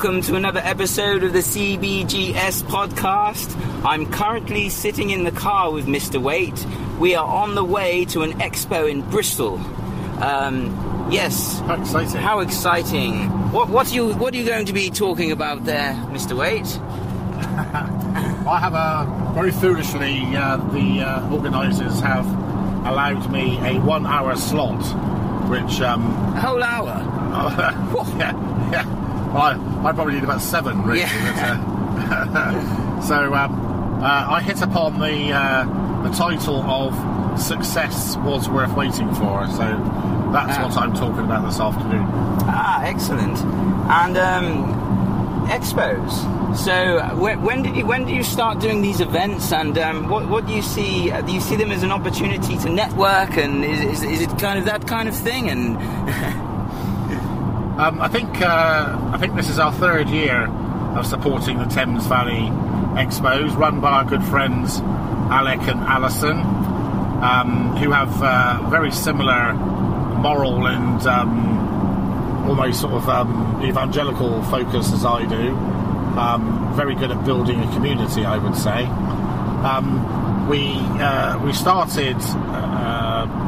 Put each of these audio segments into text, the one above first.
welcome to another episode of the CBGS podcast. I'm currently sitting in the car with Mr. Waite. We are on the way to an expo in Bristol. Um, yes. How exciting. How exciting. What, what, are you, what are you going to be talking about there, Mr. Waite? I have a very foolishly, uh, the uh, organisers have allowed me a one hour slot, which. Um, a whole hour? yeah, yeah. I, I, probably need about seven, really. Yeah. But, uh, so um, uh, I hit upon the, uh, the title of Success Was Worth Waiting For, so that's Ah. what I'm talking about this afternoon. Ah, excellent. And um, expos. So when, when did you when did you start doing these events? And um, what what do you see? Do you see them as an opportunity to network? And is, is, is it kind of that kind of thing? And Um, I think uh, I think this is our third year of supporting the Thames Valley Expos, run by our good friends Alec and Alison, um, who have uh, very similar moral and um, almost sort of um, evangelical focus as I do. Um, very good at building a community, I would say. Um, we uh, we started. Uh,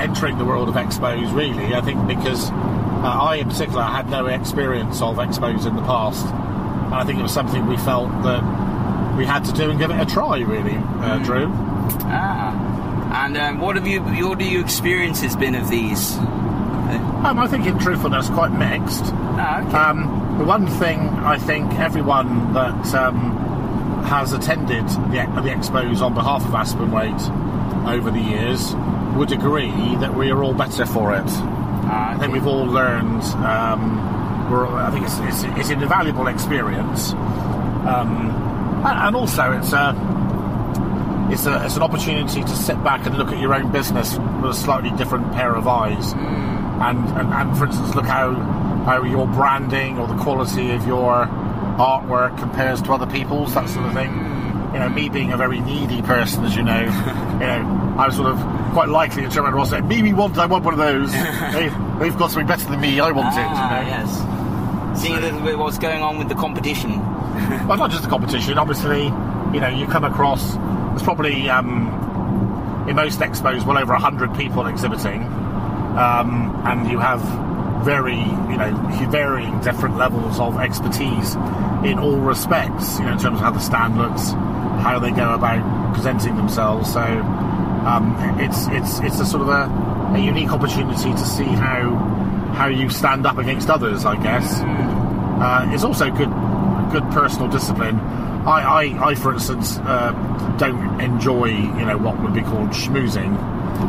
entering the world of expos really i think because uh, i in particular had no experience of expos in the past. And i think it was something we felt that we had to do and give it a try really uh, drew. Ah, and um, what have you what have your experiences been of these? um, i think in truthfulness quite mixed. Ah, okay. um, the one thing i think everyone that um, has attended the, the expos on behalf of Aspen Waite over the years would agree that we are all better for it Ah, I think we've all learned. Um, we're, I think it's, it's, it's an invaluable experience, um, and, and also it's a it's a it's an opportunity to sit back and look at your own business with a slightly different pair of eyes, and, and and for instance, look how how your branding or the quality of your artwork compares to other people's that sort of thing. You know, me being a very needy person, as you know, you know, I was sort of quite likely to turn around and say, "Mimi wants, I want one of those. they, they've got something better than me. I want ah, it." You know? yes. Seeing a little bit what's going on with the competition. Well, not just the competition. Obviously, you know, you come across. There's probably um, in most expos well over hundred people exhibiting, um, and you have very, you know, varying different levels of expertise in all respects. You know, in terms of how the stand looks, how they go about presenting themselves. So um, it's it's it's a sort of a, a unique opportunity to see how how you stand up against others. I guess. Uh, it's also good, good personal discipline. I, I, I for instance, uh, don't enjoy, you know, what would be called schmoozing.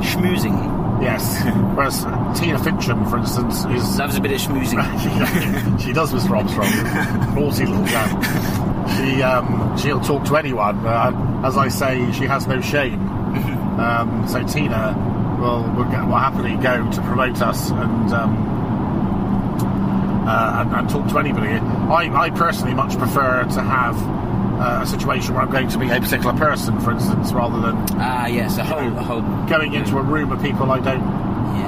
Schmoozing. Yes. Whereas Tina Fincham, for instance, is Loves a bit of schmoozing. she does, Mr. Armstrong. Naughty little girl. She um, she'll talk to anyone. Uh, as I say, she has no shame. Um, so Tina will will, go, will happily go to promote us and. Um, uh, and, and talk to anybody. I, I personally much prefer to have uh, a situation where I'm going to meet a particular person, for instance, rather than ah, yes, a whole, a whole. going into a room of people I don't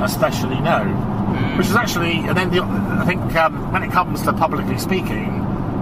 especially know. Which is actually, and then the, I think um, when it comes to publicly speaking,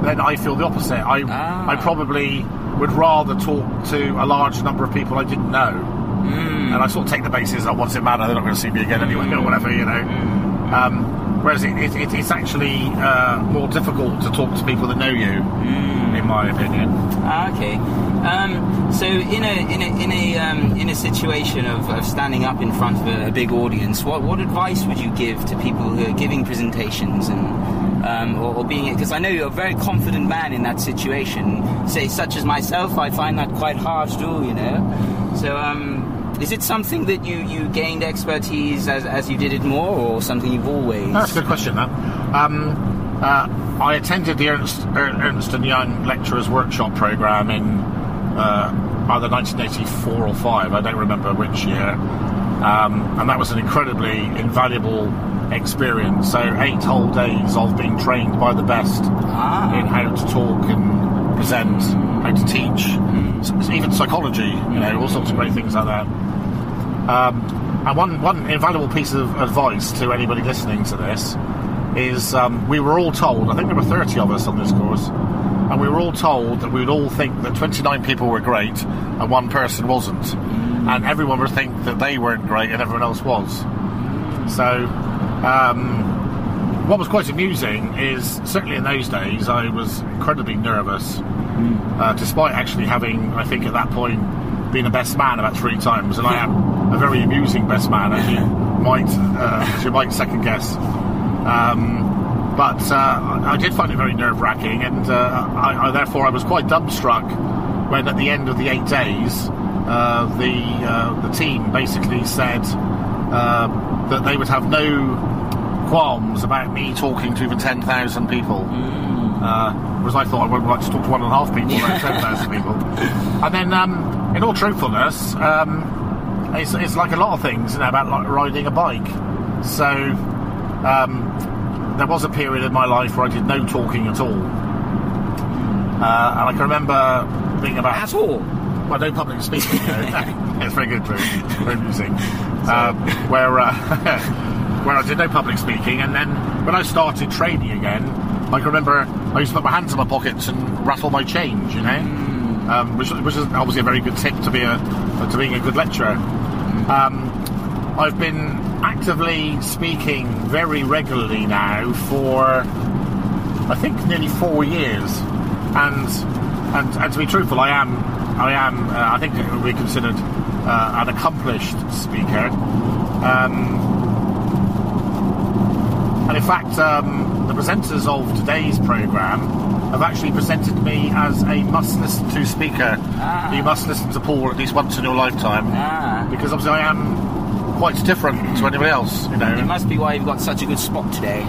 then I feel the opposite. I Ah. I probably would rather talk to a large number of people I didn't know, Mm. and I sort of take the basis that what's it matter? They're not going to see me again anyway, or whatever, you know. Mm. Um, whereas it, it, it, it's actually uh, more difficult to talk to people that know you, Mm. in my opinion. Ah, okay. Um, so in a in a in a um, in a situation of, of standing up in front of a, a big audience, what what advice would you give to people who are giving presentations and um, or, or being because I know you're a very confident man in that situation. Say such as myself, I find that quite hard to do. You know. So um, is it something that you, you gained expertise as, as you did it more, or something you've always? That's a good question. That um, uh, I attended the Ernst, Er- Ernst and Young Lecturers Workshop program in uh, either 1984 or five. I don't remember which year, um, and that was an incredibly invaluable experience. So eight whole days of being trained by the best Ah. in how to talk and present, how to teach, even psychology. You know, all sorts of great things like that. Um, and one, one invaluable piece of advice to anybody listening to this is um, we were all told, I think there were 30 of us on this course, and we were all told that we would all think that 29 people were great and one person wasn't. And everyone would think that they weren't great and everyone else was. So, um, what was quite amusing is certainly in those days I was incredibly nervous, uh, despite actually having, I think at that point, been a best man about three times, and I am a very amusing best man, as you might, uh, as you might second guess. Um, but uh, I did find it very nerve wracking, and uh, I, I, therefore I was quite dumbstruck when, at the end of the eight days, uh, the uh, the team basically said that they would have no qualms about me talking to even ten thousand people. Uh, whereas I thought I would like to talk to one and a half people, ten thousand people. And then, um, in all truthfulness, um, it's, it's like a lot of things, you know, about like riding a bike. So um, there was a period in my life where I did no talking at all. Uh, and I can remember being about At all. well, no public speaking. no. it's very good, very, very amusing. Um, where uh, where I did no public speaking, and then when I started training again, I can remember I used to put my hands in my pockets and rattle my change, you know, um, which, which is obviously a very good tip to be a to being a good lecturer. Um, I've been actively speaking very regularly now for I think nearly four years, and and, and to be truthful, I am I am uh, I think it would be considered uh, an accomplished speaker. Um, and in fact, um, the presenters of today's programme have actually presented me as a must listen to speaker. Ah. You must listen to Paul at least once in your lifetime Ah. because obviously I am quite different to anybody else, you know. It must be why you've got such a good spot today.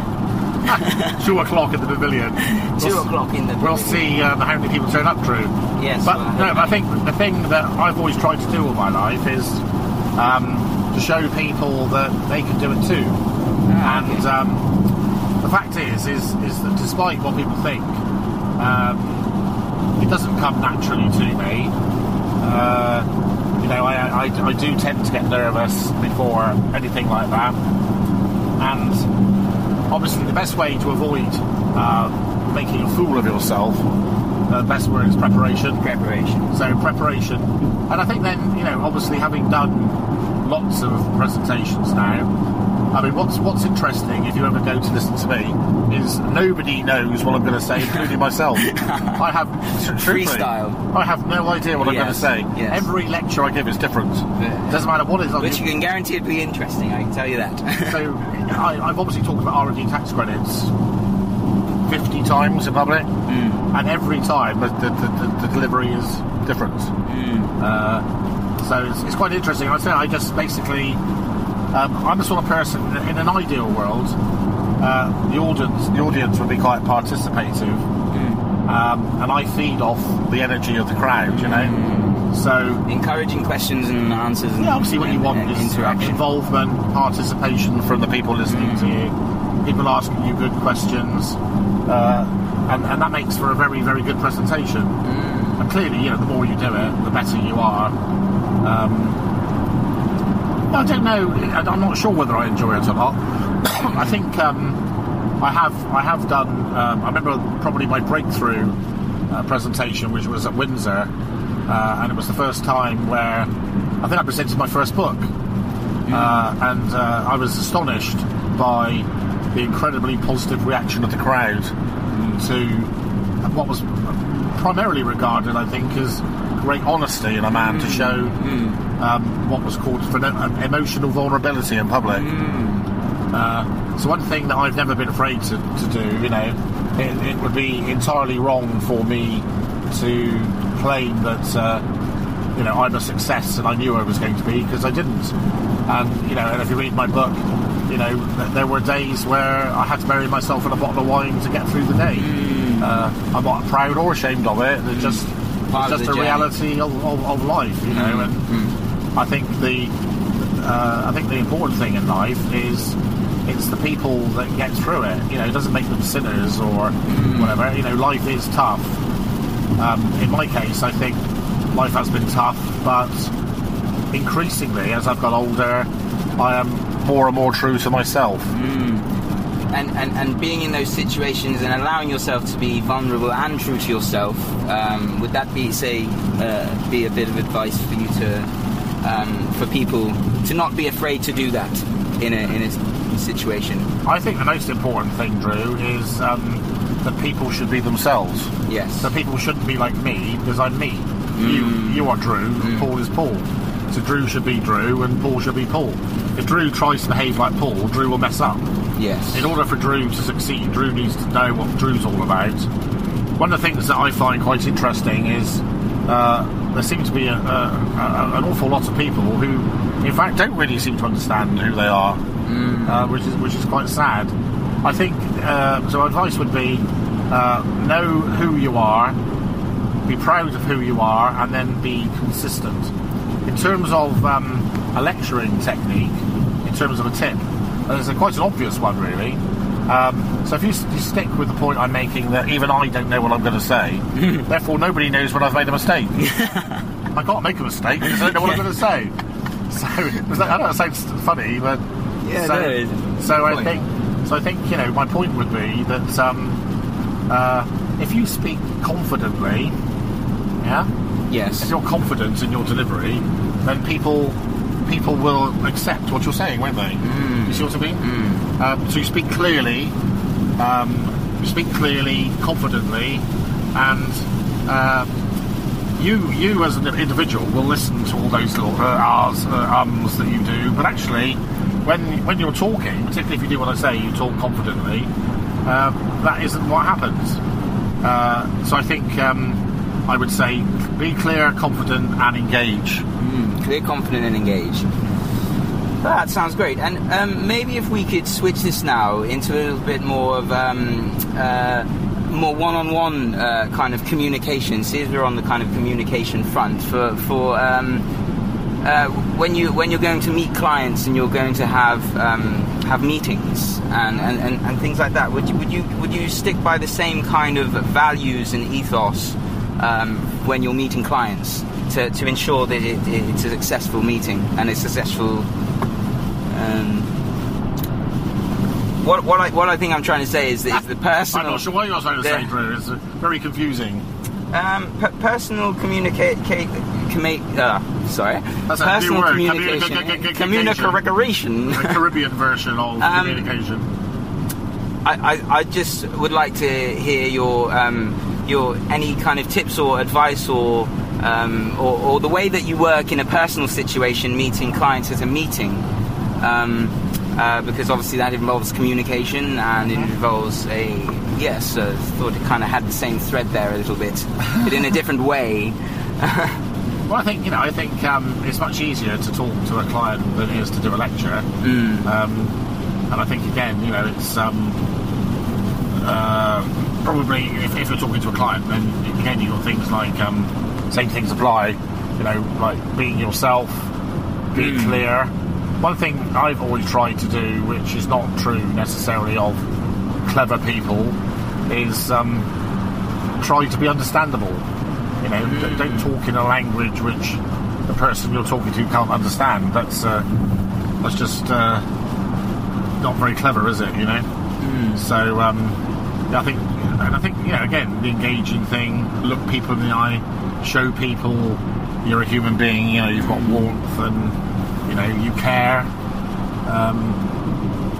Two o'clock at the pavilion. Two We'll- o'clock in the. We'll see um, how many people turn up, Drew. Yes. But well, I no, I think the thing that I've always tried to do all my life is um, to show people that they can do it too. Ah, and okay. um, the fact is, is, is that despite what people think, um, it doesn't come naturally to me. Uh, you know, I, I, I do tend to get nervous before anything like that, and obviously the best way to avoid uh, making a fool of yourself, uh, the best word is preparation. preparation. So preparation, and I think then you know, obviously having done lots of presentations now, I mean, what's what's interesting if you ever go to listen to me is nobody knows what I'm going to say, including myself. I have Freestyle. I have no idea what I'm going to say. yes. Every lecture I give is different. Yeah. Doesn't matter what it is. Which you can guarantee it'd be interesting, I can tell you that. So I, I've obviously talked about R&D tax credits 50 times in public, and every time the, the, the, the delivery is different. Uh, so it's, it's quite interesting. I say I just basically, um, I'm the sort of person in an ideal world, uh, the audience the audience would be quite participative, um, and I feed off the energy of the crowd. You know, so Encouraging questions and answers. And, yeah, obviously, what you want is interaction. involvement, participation from the people listening to you, people asking you good questions, uh, and, and that makes for a very, very good presentation. And clearly, you know, the more you do it, the better you are. Um, I don't know. I'm not sure whether I enjoy it or not. I think um, I have. I have done. Um, I remember probably my breakthrough uh, presentation, which was at Windsor, uh, and it was the first time where I think I presented my first book, uh, and uh, I was astonished by the incredibly positive reaction of the crowd to what was primarily regarded, I think, as great honesty in a man to show um, what was called for emotional vulnerability in public. Uh, so one thing that I've never been afraid to, to do, you know, it, it would be entirely wrong for me to claim that, uh, you know, I'm a success and I knew I was going to be because I didn't. And you know, and if you read my book, you know, th- there were days where I had to bury myself in a bottle of wine to get through the day. Uh, I'm not proud or ashamed of it. It's just, Part it's of just the a reality of, of, of life, you know. And I think the uh, I think the important thing in life is it's the people that get through it. You know, it doesn't make them sinners or whatever. You know, life is tough. Um, in my case, I think life has been tough, but increasingly, as I've got older, I am more and more true to myself. And, and, and being in those situations and allowing yourself to be vulnerable and true to yourself, um, would that be, say, uh, be a bit of advice for you to, um, for people to not be afraid to do that in a, in a situation? I think the most important thing, Drew, is um, that people should be themselves. Yes. So people shouldn't be like me because I'm me. You you are Drew, and Paul is Paul. So Drew should be Drew, and Paul should be Paul. If Drew tries to behave like Paul, Drew will mess up. Yes. In order for Drew to succeed, Drew needs to know what Drew's all about. One of the things that I find quite interesting is uh, there seem to be a, a, a, an awful lot of people who, in fact, don't really seem to understand who they are, uh, which is which is quite sad. I think uh, so. Advice would be uh, know who you are, be proud of who you are, and then be consistent. In terms of um, a lecturing technique, in terms of a tip, there's a, quite an obvious one, really. Um, so if you, you stick with the point I'm making that even I don't know what I'm going to say, therefore nobody knows when I've made a mistake. I can't make a mistake because I don't know what I'm going to say. So I know that sounds funny, but Yeah, so, no, it's- so I think so. I think you know my point would be that um, uh, if you speak confidently, yeah, yes. if you're confident in your delivery, then people people will accept what you're saying, won't they? You see what I mean? Um, so you speak clearly, um, you speak clearly, confidently, and uh, you you as an individual will listen to all those little uh, ahs, uh, ums that you do. But actually, when when you're talking, particularly if you do what I say, you talk confidently. Uh, that isn't what happens. Uh, so I think um, I would say be clear, confident, and engage. Mm, clear, confident, and engaged. That sounds great. And um, maybe if we could switch this now into a little bit more of um, uh, more one-on-one uh, kind of communication. See if we're on the kind of communication front for for um, uh, when you when you're going to meet clients and you're going to have um, have meetings and, and, and, and things like that. Would you would you would you stick by the same kind of values and ethos um, when you're meeting clients to, to ensure that it, it's a successful meeting and a successful. Um, what, what, I, what I think I'm trying to say is that is the personal. I'm not sure what you're trying to say, the- Drew. It's uh, very confusing. um, per- personal communicate, commu- uh, sorry, That's personal communication, communication. communication. The Caribbean version of Um, communication. I, I, I just would like to hear your um, your any kind of tips or advice or, um, or or the way that you work in a personal situation, meeting clients at a meeting, um, uh, because obviously that involves communication and it involves a yes. Uh, thought it kind of had the same thread there a little bit, but in a different way. Well, I think you know. I think um, it's much easier to talk to a client than it is to do a lecture. Mm. Um, and I think again, you know, it's um, uh, probably if, if you're talking to a client, then again you've got things like um, same things apply. You know, like being yourself, being Mm. clear. One thing I've always tried to do, which is not true necessarily of clever people, is um, try to be understandable. You know, d- don't talk in a language which the person you're talking to can't understand. That's uh, that's just uh, not very clever, is it? You know. So um, yeah, I think, and I think, yeah, again, the engaging thing, look people in the eye, show people you're a human being. You know, you've got warmth and you know you care. Um,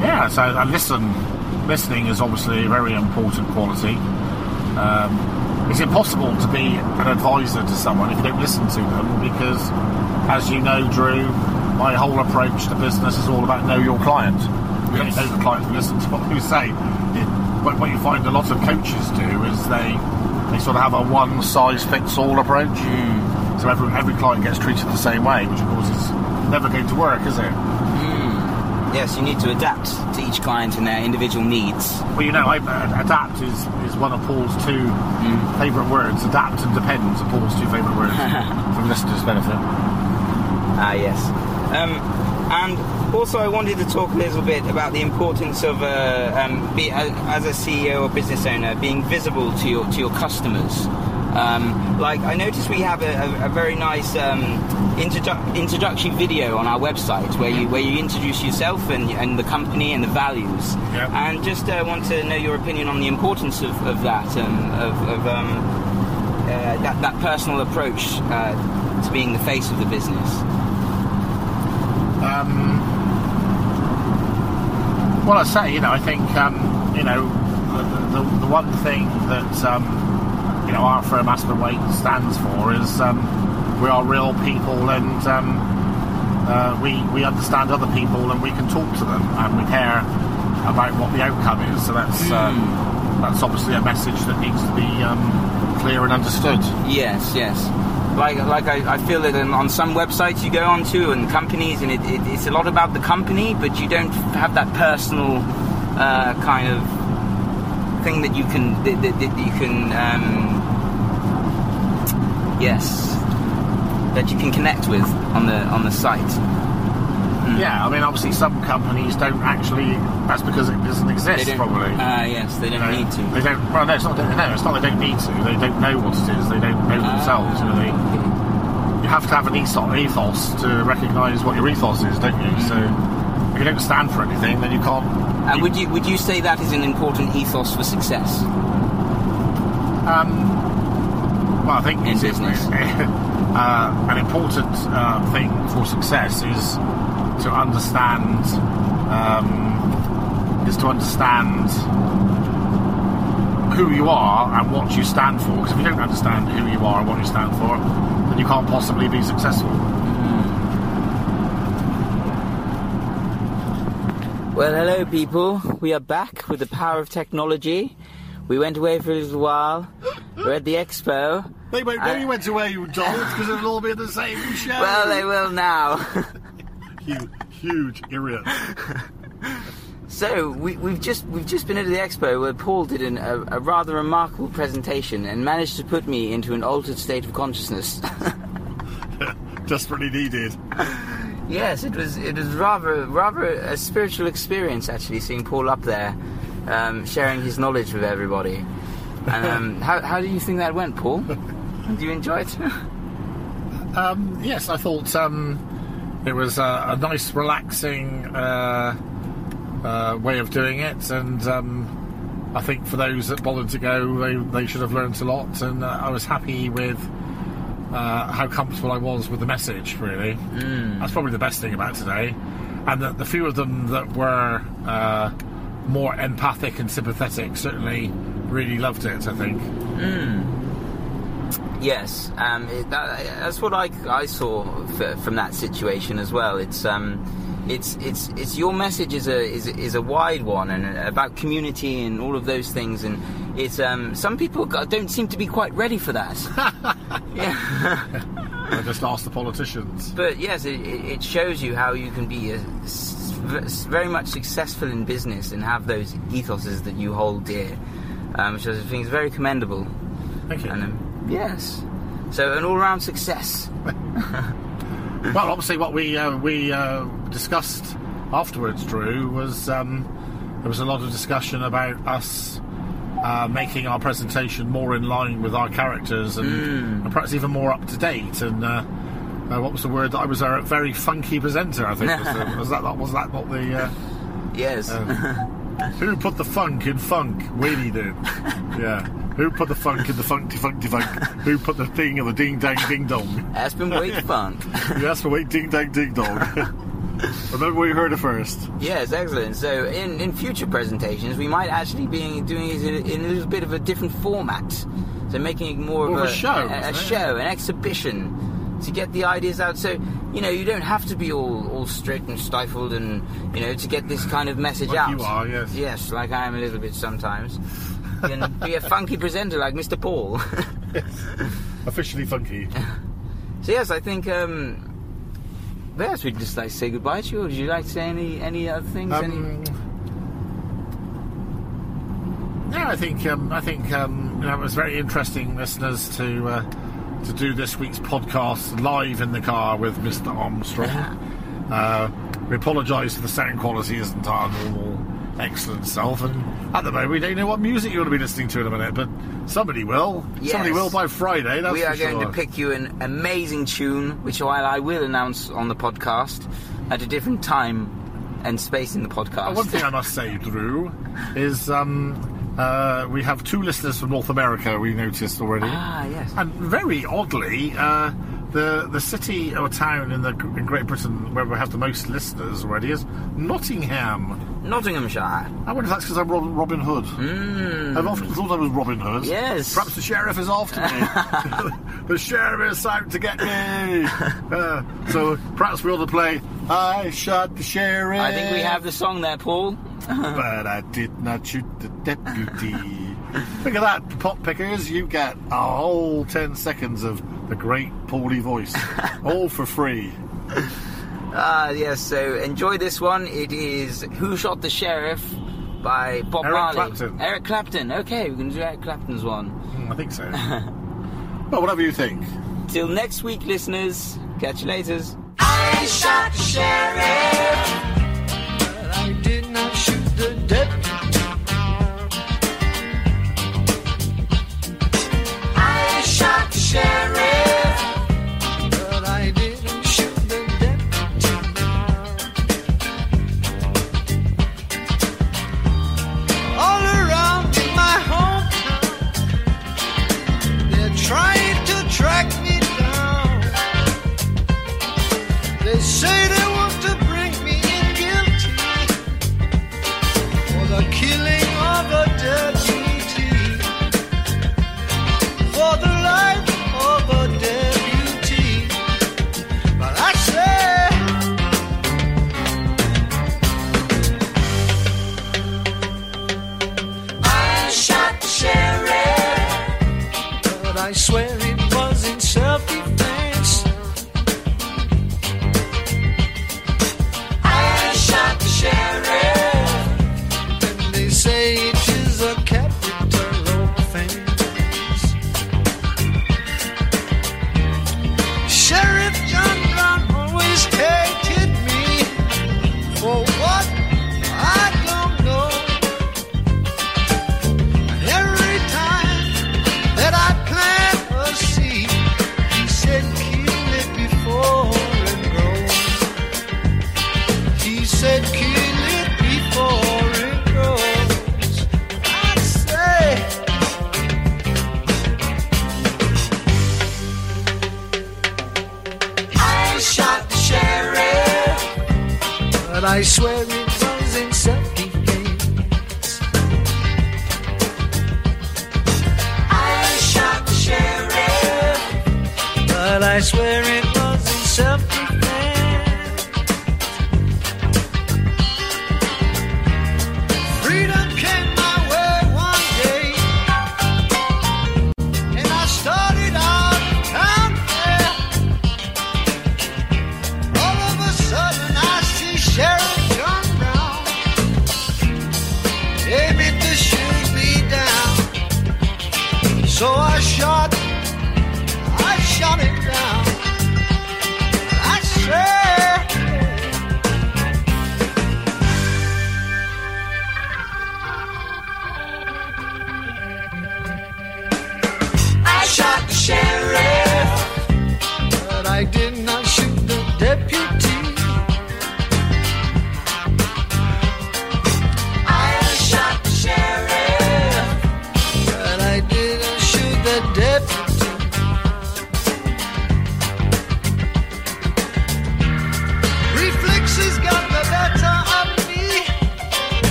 yeah, so I listen. Listening is obviously a very important quality. Um, it's impossible to be an advisor to someone if you don't listen to them because, as you know, Drew, my whole approach to business is all about know your client. We Yes. know the client, listen to what you say. What, you find a lot of coaches do is they they sort of have a one size fits all approach. So every, every client gets treated the same way, which of course is never going to work, is it? Yes, you need to adapt to each client and their individual needs. Well, you know, I, uh, adapt is, is one of Paul's two favourite words. Adapt and depends are Paul's two favourite words for listeners' benefit. Ah, yes. Um, and also, I wanted to talk a little bit about the importance of, uh, um, be, uh, as a CEO or business owner, being visible to your to your customers. Um, like I noticed we have a, a, a very nice um, introdu- introductory video on our website where you where you introduce yourself and, and the company and the values. Yeah. And just uh, want to know your opinion on the importance of, of that, um, of, of um, uh, that that personal approach uh, to being the face of the business. Um, well, I say, you know, I think, um, you know, the, the, the one thing that, um, you know, our firm Aspen Waite stands for is um, we are real people and um, uh, we, we understand other people and we can talk to them and we care about what the outcome is. So that's, um, that's obviously a message that needs to be um, clear and understood. Yes, yes. Like, like I, I feel that on, on some websites you go onto and companies, and it, it, it's a lot about the company, but you don't have that personal uh, kind of thing that you can that, that, that you can um, yes that you can connect with on the on the site. Yeah, I mean, obviously, some companies don't actually. That's because it doesn't exist, They probably. Uh, yes, they don't You know, need to. They don't. Well, no, it's not. No, it's not. They don't need to. They don't know what it is. They don't know themselves. You know, they. You have to have an ethos, ethos to recognise what your ethos is, don't you? So, if you don't stand for anything, then you can't. And would you would you say that is an important ethos for success? Um, well, I think In business. uh, an important uh, thing for success is to understand. Um, is to understand who you are and what you stand for. Because if you don't understand who you are and what you stand for, then you can't possibly be successful. Well, hello, people. We are back with the power of technology. We went away for a little while. We're at the expo. They won't know you went away, you dolls, because it'll all be the same show. Well, they will now. huge, huge idiot. so we, we've just we've just been at the expo where Paul did an, a, a rather remarkable presentation and managed to put me into an altered state of consciousness. Desperately needed. yes, it was it was rather rather a spiritual experience actually seeing Paul up there, um, sharing his knowledge with everybody. And um, how how do you think that went, Paul? Do you enjoy it? Um, yes, I thought um, it was a, a nice, relaxing uh, uh, way of doing it, and um, I think for those that bothered to go, they, they should have learnt a lot. And uh, I was happy with uh, how comfortable I was with the message. Really, that's probably the best thing about today. And the, the few of them that were uh, more empathic and sympathetic certainly really loved it. I think. Yes, um, it, that, that's what I, I saw f- from that situation as well. It's um, it's it's it's your message is a is, is a wide one and about community and all of those things, and it's um, some people don't seem to be quite ready for that. yeah, I just asked the politicians. but yes, it, it shows you how you can be a, v- very much successful in business and have those ethoses that you hold dear, um, which I think is very commendable. Thank you. And um, yes, so an all-round success. Well, obviously, what we uh, we uh, discussed afterwards, Drew, was um, there was a lot of discussion about us uh, making our presentation more in line with our characters and, and perhaps even more up to date. And uh, uh, what was the word? I was a very funky presenter. I think was, the, was that was that not the uh, Yes. Who put the funk in funk? Weenie did. Yeah. Who put the funk in the funky funky funk? Who put the thing in the ding dang ding dong? Aspen Waite Funk. Asked for wait ding dang ding dong. Remember where you heard it first. yes, excellent. So in, in future presentations, we might actually be doing it in, in a little bit of a different format. So making it more More of of a show, a, a show, an exhibition to get the ideas out. So you know, you don't have to be all, all strict and stifled, and you know, to get this kind of message Like out. you are, yes. Yes, like I am a little bit sometimes. You can be a funky presenter like Mr. Paul. Officially funky. so yes, I think. Um, Yes, we'd just like to say goodbye to you. Would you like to say any any other things? any... Um, yeah, I think um, I think um, you know, it was very interesting, listeners, to uh, to do this week's podcast live in the car with Mr. Armstrong. uh, we apologise for the sound quality isn't our normal excellent self, and At the moment, we don't know what music you're going to be listening to in a minute, but somebody will. Yes. Somebody will by Friday. That's we are going sure. to pick you an amazing tune, which while I will announce on the podcast at a different time and space in the podcast. Uh, One thing I must say, Drew, is um, uh, we have two listeners from North America. We noticed already, ah, yes. and very oddly, uh, the the city or town in the in Great Britain where we have the most listeners already is Nottingham. Nottinghamshire. I wonder if that's because I'm Robin, Robin Hood. Mm. I've often thought I was Robin Hood. Yes. Perhaps the sheriff is after me. the sheriff is out to get me. Uh, so perhaps we ought to play I shot the sheriff. I think we have the song there, Paul. But I did not shoot the deputy. Look at that, pop pickers. You get a whole 10 seconds of the great Paulie voice. all for free. Ah, yes, so enjoy this one. It is Who Shot the Sheriff by Bob Eric Marley. Clapton. Eric Clapton. Okay, we can do Eric Clapton's one. Hmm, I think so. well, whatever you think. Till next week, listeners. Catch you later. I shot the sheriff, but I did not shoot I swear it was in self-defense.